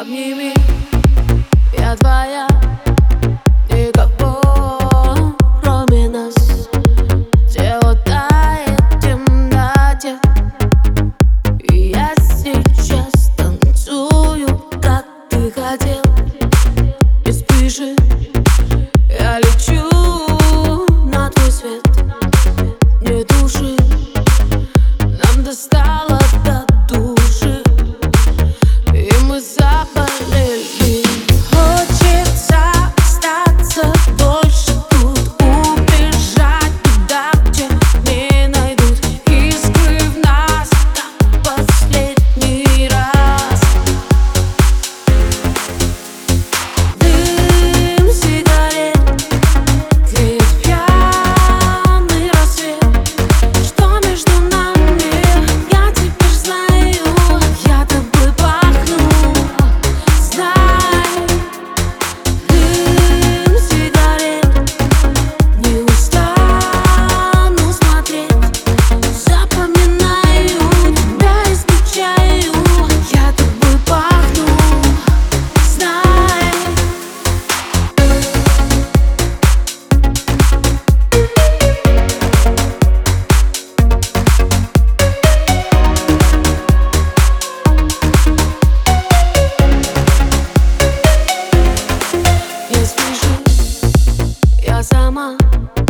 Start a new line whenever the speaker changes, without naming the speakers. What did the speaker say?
Обними, я твоя I'm a drama.